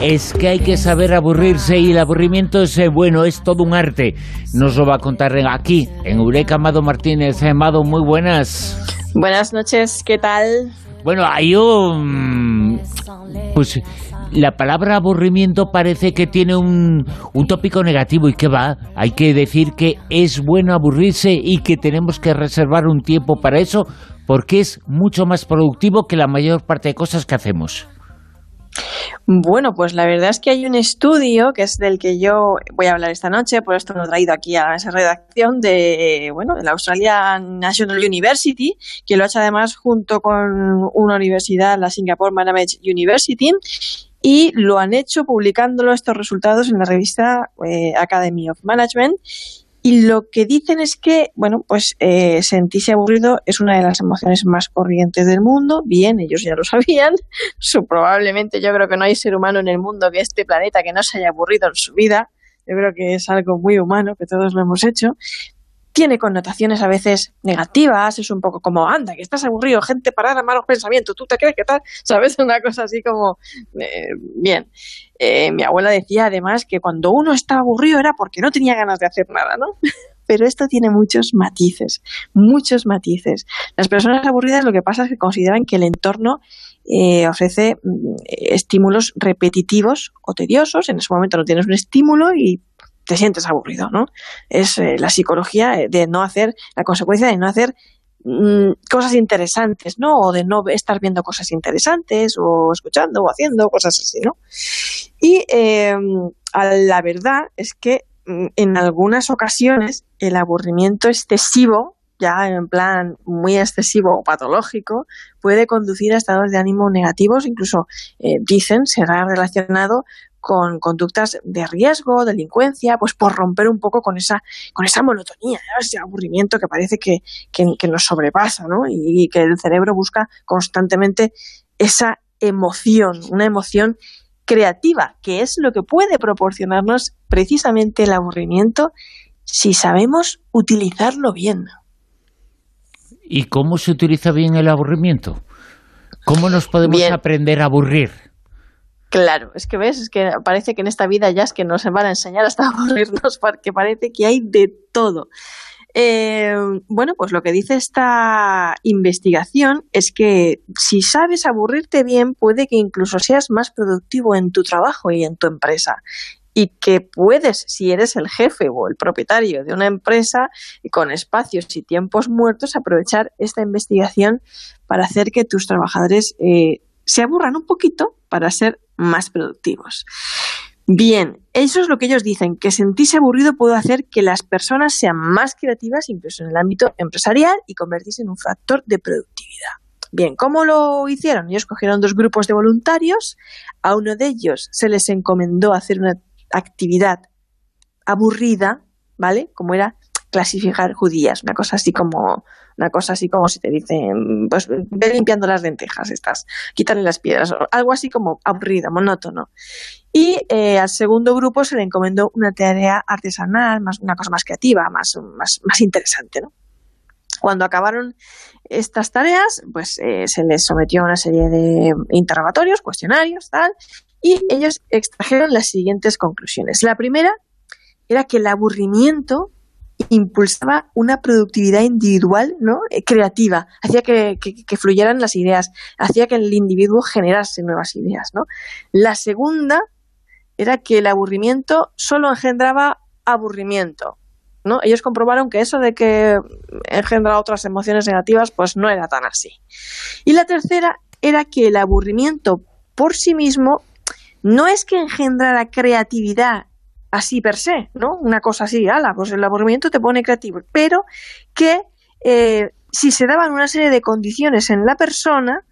es que hay que saber aburrirse y el aburrimiento es eh, bueno, es todo un arte. Nos lo va a contar aquí, en Eureka, Amado Martínez. Amado, muy buenas. Buenas noches, ¿qué tal? Bueno, hay un... Pues la palabra aburrimiento parece que tiene un, un tópico negativo y que va, hay que decir que es bueno aburrirse y que tenemos que reservar un tiempo para eso porque es mucho más productivo que la mayor parte de cosas que hacemos. Bueno, pues la verdad es que hay un estudio que es del que yo voy a hablar esta noche, por esto lo he traído aquí a esa redacción de, bueno, de la Australian National University, que lo ha hecho además junto con una universidad, la Singapore Management University, y lo han hecho publicándolo estos resultados en la revista eh, Academy of Management y lo que dicen es que, bueno, pues eh, sentirse aburrido es una de las emociones más corrientes del mundo. Bien, ellos ya lo sabían. Su, probablemente yo creo que no hay ser humano en el mundo de este planeta que no se haya aburrido en su vida. Yo creo que es algo muy humano, que todos lo hemos hecho tiene connotaciones a veces negativas, es un poco como, anda, que estás aburrido, gente parada, malos pensamientos, ¿tú te crees que tal? ¿Sabes? Una cosa así como, eh, bien. Eh, mi abuela decía además que cuando uno estaba aburrido era porque no tenía ganas de hacer nada, ¿no? Pero esto tiene muchos matices, muchos matices. Las personas aburridas lo que pasa es que consideran que el entorno eh, ofrece mm, estímulos repetitivos o tediosos. En ese momento no tienes un estímulo y te sientes aburrido, ¿no? Es eh, la psicología de no hacer, la consecuencia de no hacer mm, cosas interesantes, ¿no? O de no estar viendo cosas interesantes o escuchando o haciendo cosas así, ¿no? Y em, la verdad es que mm, en algunas ocasiones el aburrimiento excesivo ya en plan muy excesivo o patológico, puede conducir a estados de ánimo negativos, incluso eh, dicen será relacionado con conductas de riesgo, delincuencia, pues por romper un poco con esa, con esa monotonía, ese aburrimiento que parece que, nos sobrepasa, ¿no? Y, que el cerebro busca constantemente esa emoción, una emoción creativa, que es lo que puede proporcionarnos precisamente el aburrimiento si sabemos utilizarlo bien. ¿Y cómo se utiliza bien el aburrimiento? ¿Cómo nos podemos aprender a aburrir? Claro, es que ves, es que parece que en esta vida ya es que nos van a enseñar hasta aburrirnos porque parece que hay de todo. Eh, bueno, pues lo que dice esta investigación es que si sabes aburrirte bien, puede que incluso seas más productivo en tu trabajo y en tu empresa. Y que puedes, si eres el jefe o el propietario de una empresa con espacios y tiempos muertos, aprovechar esta investigación para hacer que tus trabajadores eh, se aburran un poquito para ser más productivos. Bien, eso es lo que ellos dicen, que sentirse aburrido puede hacer que las personas sean más creativas, incluso en el ámbito empresarial, y convertirse en un factor de productividad. Bien, ¿cómo lo hicieron? Ellos cogieron dos grupos de voluntarios, a uno de ellos se les encomendó hacer una actividad aburrida, ¿vale? Como era clasificar judías, una cosa así como una cosa así como si te dicen, pues ve limpiando las lentejas estas, quitarle las piedras, algo así como aburrido, monótono. Y eh, al segundo grupo se le encomendó una tarea artesanal, más, una cosa más creativa, más, más, más interesante, ¿no? Cuando acabaron estas tareas, pues eh, se les sometió a una serie de interrogatorios, cuestionarios, tal, y ellos extrajeron las siguientes conclusiones. La primera era que el aburrimiento impulsaba una productividad individual ¿no? Eh, creativa, hacía que, fluyeran las ideas, hacía que el individuo generase nuevas ideas. ¿no? La segunda era que el aburrimiento solo engendraba aburrimiento. ¿no? Ellos comprobaron que eso de que engendra otras emociones negativas, pues no era tan así. Y la tercera era que el aburrimiento por sí mismo no es que engendrara creatividad así per se, ¿no? Una cosa así, ala, pues el aburrimiento te pone creativo, pero que eh, si se daban una serie de condiciones en la persona,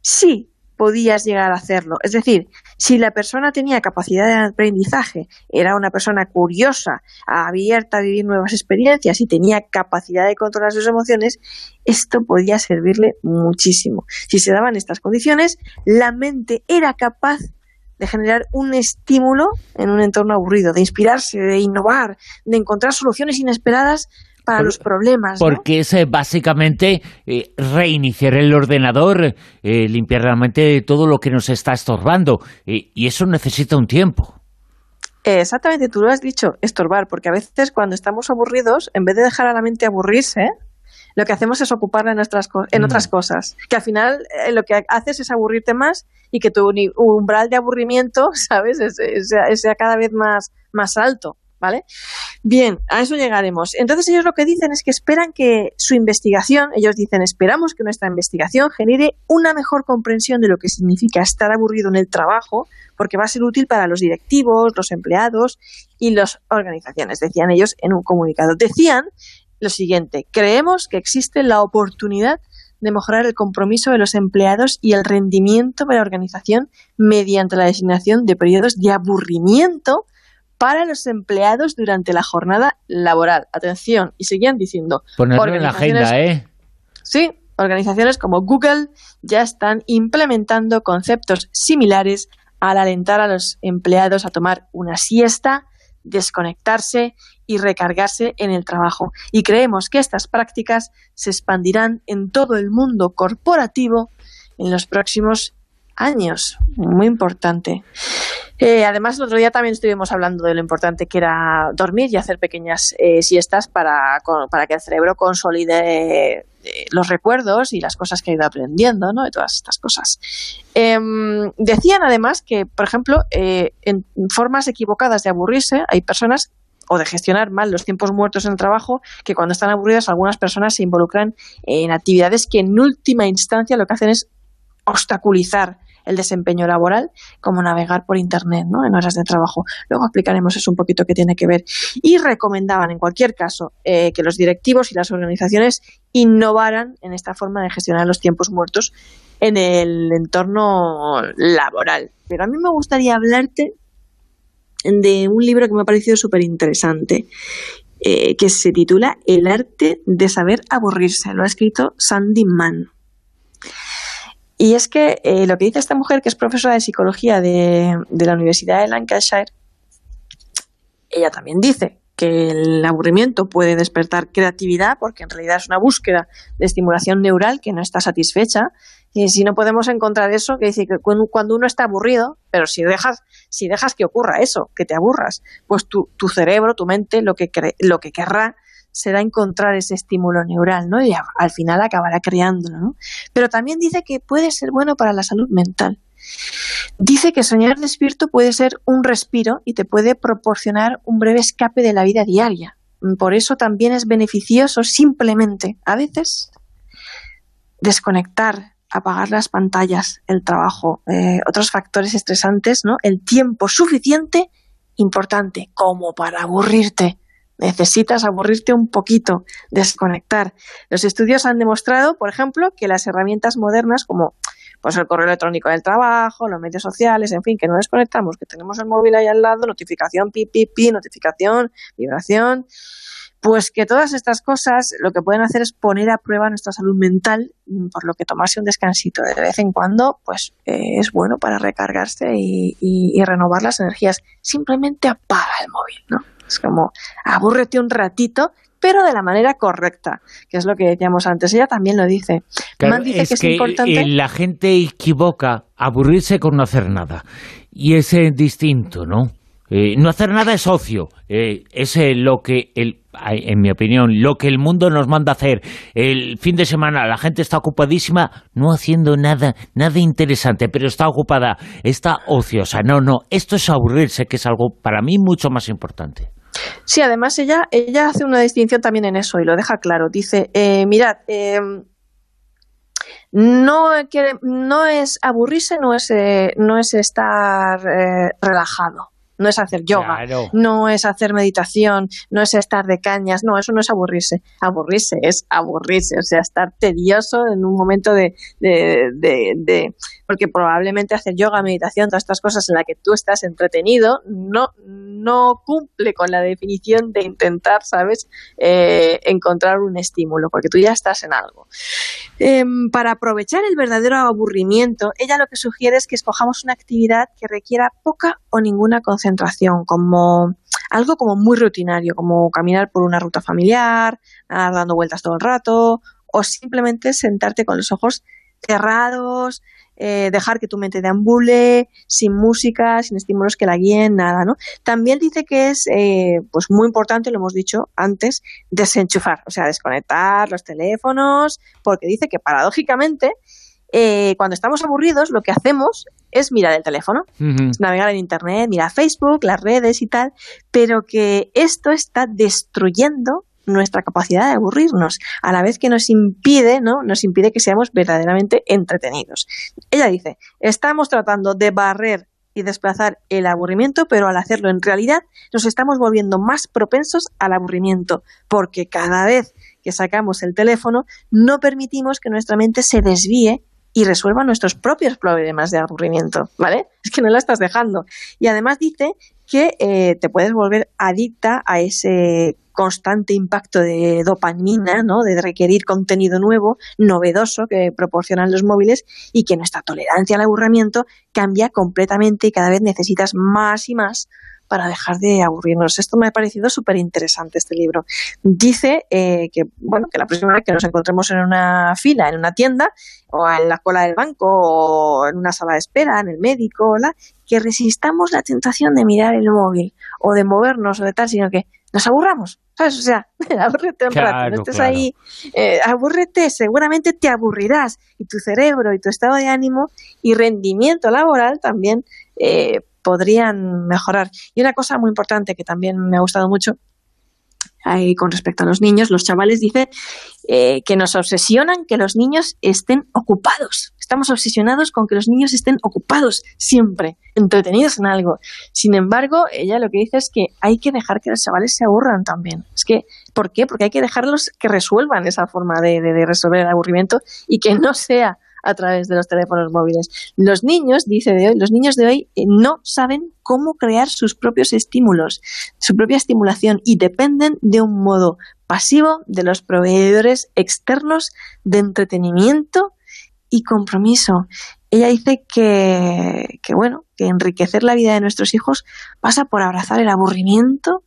sí podías llegar a hacerlo. Es decir, si la persona tenía capacidad de aprendizaje, era una persona curiosa, abierta a vivir nuevas experiencias y tenía capacidad de controlar sus emociones, esto podía servirle muchísimo. Si se daban estas condiciones, la mente era capaz de generar un estímulo en un entorno aburrido, de inspirarse, de innovar, de encontrar soluciones inesperadas para los problemas. Porque es eh, básicamente eh, reiniciar el ordenador, eh, limpiar realmente de todo lo que nos está estorbando. y eso necesita un tiempo. Exactamente, tú lo has dicho, estorbar, porque a veces cuando estamos aburridos, en vez de dejar a la mente aburrirse, lo que hacemos es ocuparla en, nuestras en otras mm. cosas. Que al final lo que haces es aburrirte más y que tu umbral de aburrimiento, ¿sabes?, sea, cada vez más, más alto. ¿Vale? Bien, a eso llegaremos. Entonces ellos lo que dicen es que esperan que su investigación, ellos dicen, esperamos que nuestra investigación genere una mejor comprensión de lo que significa estar aburrido en el trabajo, porque va a ser útil para los directivos, los empleados y las organizaciones, decían ellos en un comunicado. Decían lo siguiente, creemos que existe la oportunidad de mejorar el compromiso de los empleados y el rendimiento de la organización mediante la designación de periodos de aburrimiento para los empleados durante la jornada laboral. Atención, y seguían diciendo... Ponerlo en la agenda, ¿eh? Sí, organizaciones como Google ya están implementando conceptos similares al alentar a los empleados a tomar una siesta, desconectarse y recargarse en el trabajo. Y creemos que estas prácticas se expandirán en todo el mundo corporativo en los próximos años. Muy importante. Eh, además, el otro día también estuvimos hablando de lo importante que era dormir y hacer pequeñas eh, siestas para, para que el cerebro consolide los recuerdos y las cosas que ha ido aprendiendo, ¿no? De todas estas cosas. Em, decían además que, por ejemplo, en formas equivocadas de aburrirse, hay personas o de gestionar mal los tiempos muertos en el trabajo, que cuando están aburridas algunas personas se involucran en actividades que en última instancia lo que hacen es obstaculizar el desempeño laboral, como navegar por Internet ¿no? en horas de trabajo. Luego explicaremos eso un poquito que tiene que ver. Y recomendaban, en cualquier caso, eh, que los directivos y las organizaciones innovaran en esta forma de gestionar los tiempos muertos en el entorno laboral. Pero a mí me gustaría hablarte de un libro que me ha parecido súper interesante, eh, que se titula El arte de saber aburrirse. Lo ha escrito Sandy Mann. Y es que eh, lo que dice esta mujer, que es profesora de psicología de, la Universidad de Lancashire, ella también dice que el aburrimiento puede despertar creatividad porque en realidad es una búsqueda de estimulación neural que no está satisfecha. Y si no podemos encontrar eso, que dice que cuando uno está aburrido, pero si dejas, si dejas que ocurra eso, que te aburras, pues tu, tu cerebro, tu mente, lo que, lo que querrá será encontrar ese estímulo neural, ¿no? Y al final acabará creándolo, ¿no? Pero también dice que puede ser bueno para la salud mental. Dice que soñar despierto puede ser un respiro y te puede proporcionar un breve escape de la vida diaria. Por eso también es beneficioso simplemente, a veces, desconectar, apagar las pantallas, el trabajo, eh, otros factores estresantes, ¿no? El tiempo suficiente, importante, como para aburrirte Necesitas aburrirte un poquito, desconectar. Los estudios han demostrado, por ejemplo, que las herramientas modernas como pues el correo electrónico del trabajo, los medios sociales, en fin, que no desconectamos, que tenemos el móvil ahí al lado, notificación, pi, pi, pi, notificación, vibración, pues que todas estas cosas lo que pueden hacer es poner a prueba nuestra salud mental, por lo que tomarse un descansito de vez en cuando, pues eh, es bueno para recargarse y, y renovar las energías. Simplemente apaga el móvil, ¿no? Es como, abúrrete un ratito, pero de la manera correcta, que es lo que decíamos antes. Ella también lo dice. dice que, es importante... Eh, la gente equivoca aburrirse con no hacer nada. Y es eh, distinto, ¿no? Eh, no hacer nada es ocio. es lo que, el, en mi opinión, lo que el mundo nos manda hacer. El fin de semana la gente está ocupadísima, no haciendo nada, nada interesante, pero está ocupada, está ociosa. No, no, esto es aburrirse, que es algo para mí mucho más importante. Sí, además ella, ella hace una distinción también en eso y lo deja claro. Dice, eh, mirad, eh, no, no es aburrirse, no es, eh, no es estar relajado no es hacer yoga, no es hacer meditación, no es estar de cañas, no, eso no es aburrirse. Aburrirse es aburrirse, o sea, estar tedioso en un momento de, de, de, porque probablemente hacer yoga, meditación, todas estas cosas en las que tú estás entretenido, no, no cumple con la definición de intentar, ¿sabes?, eh, encontrar un estímulo, porque tú ya estás en algo. Em, para aprovechar el verdadero aburrimiento, ella lo que sugiere es que escojamos una actividad que requiera poca o ninguna concentración, como algo como muy rutinario, como caminar por una ruta familiar, dando vueltas todo el rato, o simplemente sentarte con los ojos cerrados, eh, dejar que tu mente deambule, sin música, sin estímulos que la guíen, nada, ¿no? También dice que es eh, pues muy importante, lo hemos dicho antes, desenchufar, o sea, desconectar los teléfonos, porque dice que paradójicamente eh, cuando estamos aburridos lo que hacemos es mirar el teléfono, navegar en Internet, mirar Facebook, las redes y tal, pero que esto está destruyendo nuestra capacidad de aburrirnos, a la vez que nos impide, ¿no? Nos impide que seamos verdaderamente entretenidos. Ella dice, estamos tratando de barrer y desplazar el aburrimiento, pero al hacerlo en realidad nos estamos volviendo más propensos al aburrimiento, porque cada vez que sacamos el teléfono no permitimos que nuestra mente se desvíe y resuelva nuestros propios problemas de aburrimiento, ¿vale? Es que no la estás dejando. Y además dice que eh, te puedes volver adicta a ese constante impacto de dopamina, ¿no? de requerir contenido nuevo, novedoso que proporcionan los móviles y que nuestra tolerancia al aburrimiento cambia completamente y cada vez necesitas más y más para dejar de aburrirnos. Esto me ha parecido súper interesante este libro. Dice eh, que, bueno, que la próxima vez que nos encontremos en una fila, en una tienda, o en la cola del banco, o en una sala de espera, en el médico, que resistamos la tentación de mirar el móvil, o de movernos, o de tal, sino que nos aburramos. ¿Sabes? O sea, abúrrete un rato, no estés ahí, eh, abúrrete, seguramente te aburrirás y tu cerebro y tu estado de ánimo y rendimiento laboral también eh, podrían mejorar. Y una cosa muy importante que también me ha gustado mucho ahí con respecto a los niños, los chavales dicen eh, que nos obsesionan que los niños estén ocupados. Estamos obsesionados con que los niños estén ocupados siempre, entretenidos en algo. Sin embargo, ella lo que dice es que hay que dejar que los chavales se aburran también. Es que, ¿por qué? Porque hay que dejarlos que resuelvan esa forma de resolver el aburrimiento y que no sea a través de los teléfonos móviles. Los niños, dice de hoy, los niños de hoy eh, no saben cómo crear sus propios estímulos, su propia estimulación y dependen de un modo pasivo de los proveedores externos de entretenimiento y compromiso. Ella dice que, que, bueno, que enriquecer la vida de nuestros hijos pasa por abrazar el aburrimiento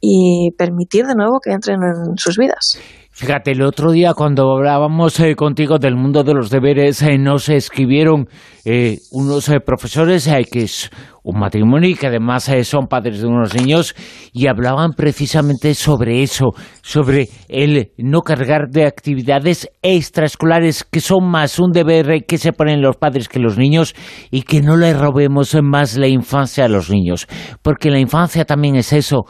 y permitir de nuevo que entren en sus vidas. Fíjate, el otro día cuando hablábamos eh, contigo del mundo de los deberes, eh, nos escribieron eh, unos profesores que es un matrimonio y que además son padres de unos niños y hablaban precisamente sobre eso, sobre el no cargar de actividades extraescolares que son más un deber que se ponen los padres que los niños y que no le robemos más la infancia a los niños, porque la infancia también es eso,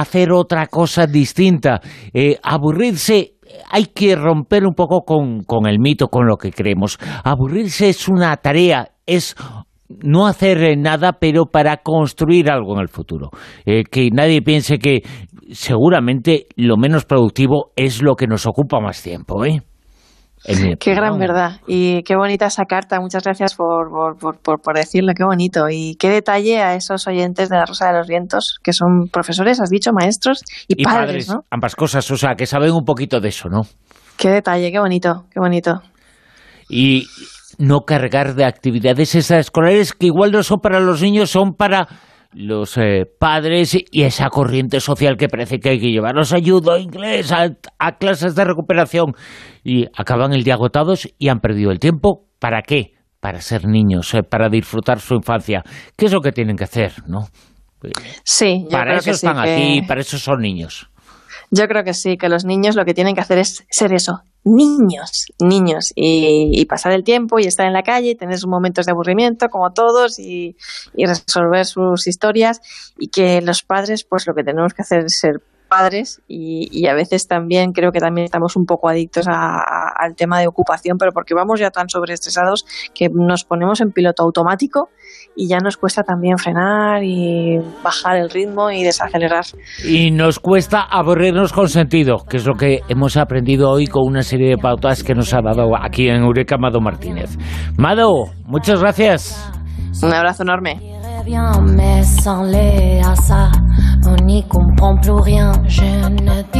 hacer otra cosa distinta, eh, aburrirse hay que romper un poco con, con, el mito, con lo que creemos. Aburrirse es una tarea, es no hacer nada, pero para construir algo en el futuro. Eh, que nadie piense que seguramente lo menos productivo es lo que nos ocupa más tiempo. ¿eh? Qué gran verdad. Y qué bonita esa carta. Muchas gracias por, por, por, por, decirlo. Qué bonito. Y qué detalle a esos oyentes de la Rosa de los Vientos, que son profesores, has dicho, maestros y, padres, ¿no? Ambas cosas, o sea, que saben un poquito de eso, ¿no? Qué detalle, qué bonito, qué bonito. Y no cargar de actividades extraescolares que igual no son para los niños, son para los eh, padres y esa corriente social que parece que hay que llevarlos ayuda a inglés, a, clases de recuperación y acaban el día agotados y han perdido el tiempo. ¿Para qué? Para ser niños, eh, para disfrutar su infancia. ¿Qué es lo que tienen que hacer? ¿no? Sí, para eso están aquí, para eso son niños. Yo creo que sí, que los niños lo que tienen que hacer es ser eso, niños, niños, y, pasar el tiempo y estar en la calle, y tener sus momentos de aburrimiento como todos y, y resolver sus historias y que los padres pues lo que tenemos que hacer es ser padres y, a veces también creo que también estamos un poco adictos al tema de ocupación, pero porque vamos ya tan sobreestresados que nos ponemos en piloto automático y ya nos cuesta también frenar y bajar el ritmo y desacelerar. Y nos cuesta aburrirnos con sentido, que es lo que hemos aprendido hoy con una serie de pautas que nos ha dado aquí en Eureka Mado Martínez. Mado, muchas gracias. Un abrazo enorme. C'est bien, mais sans les ça, on n'y comprend plus rien. Je ne dis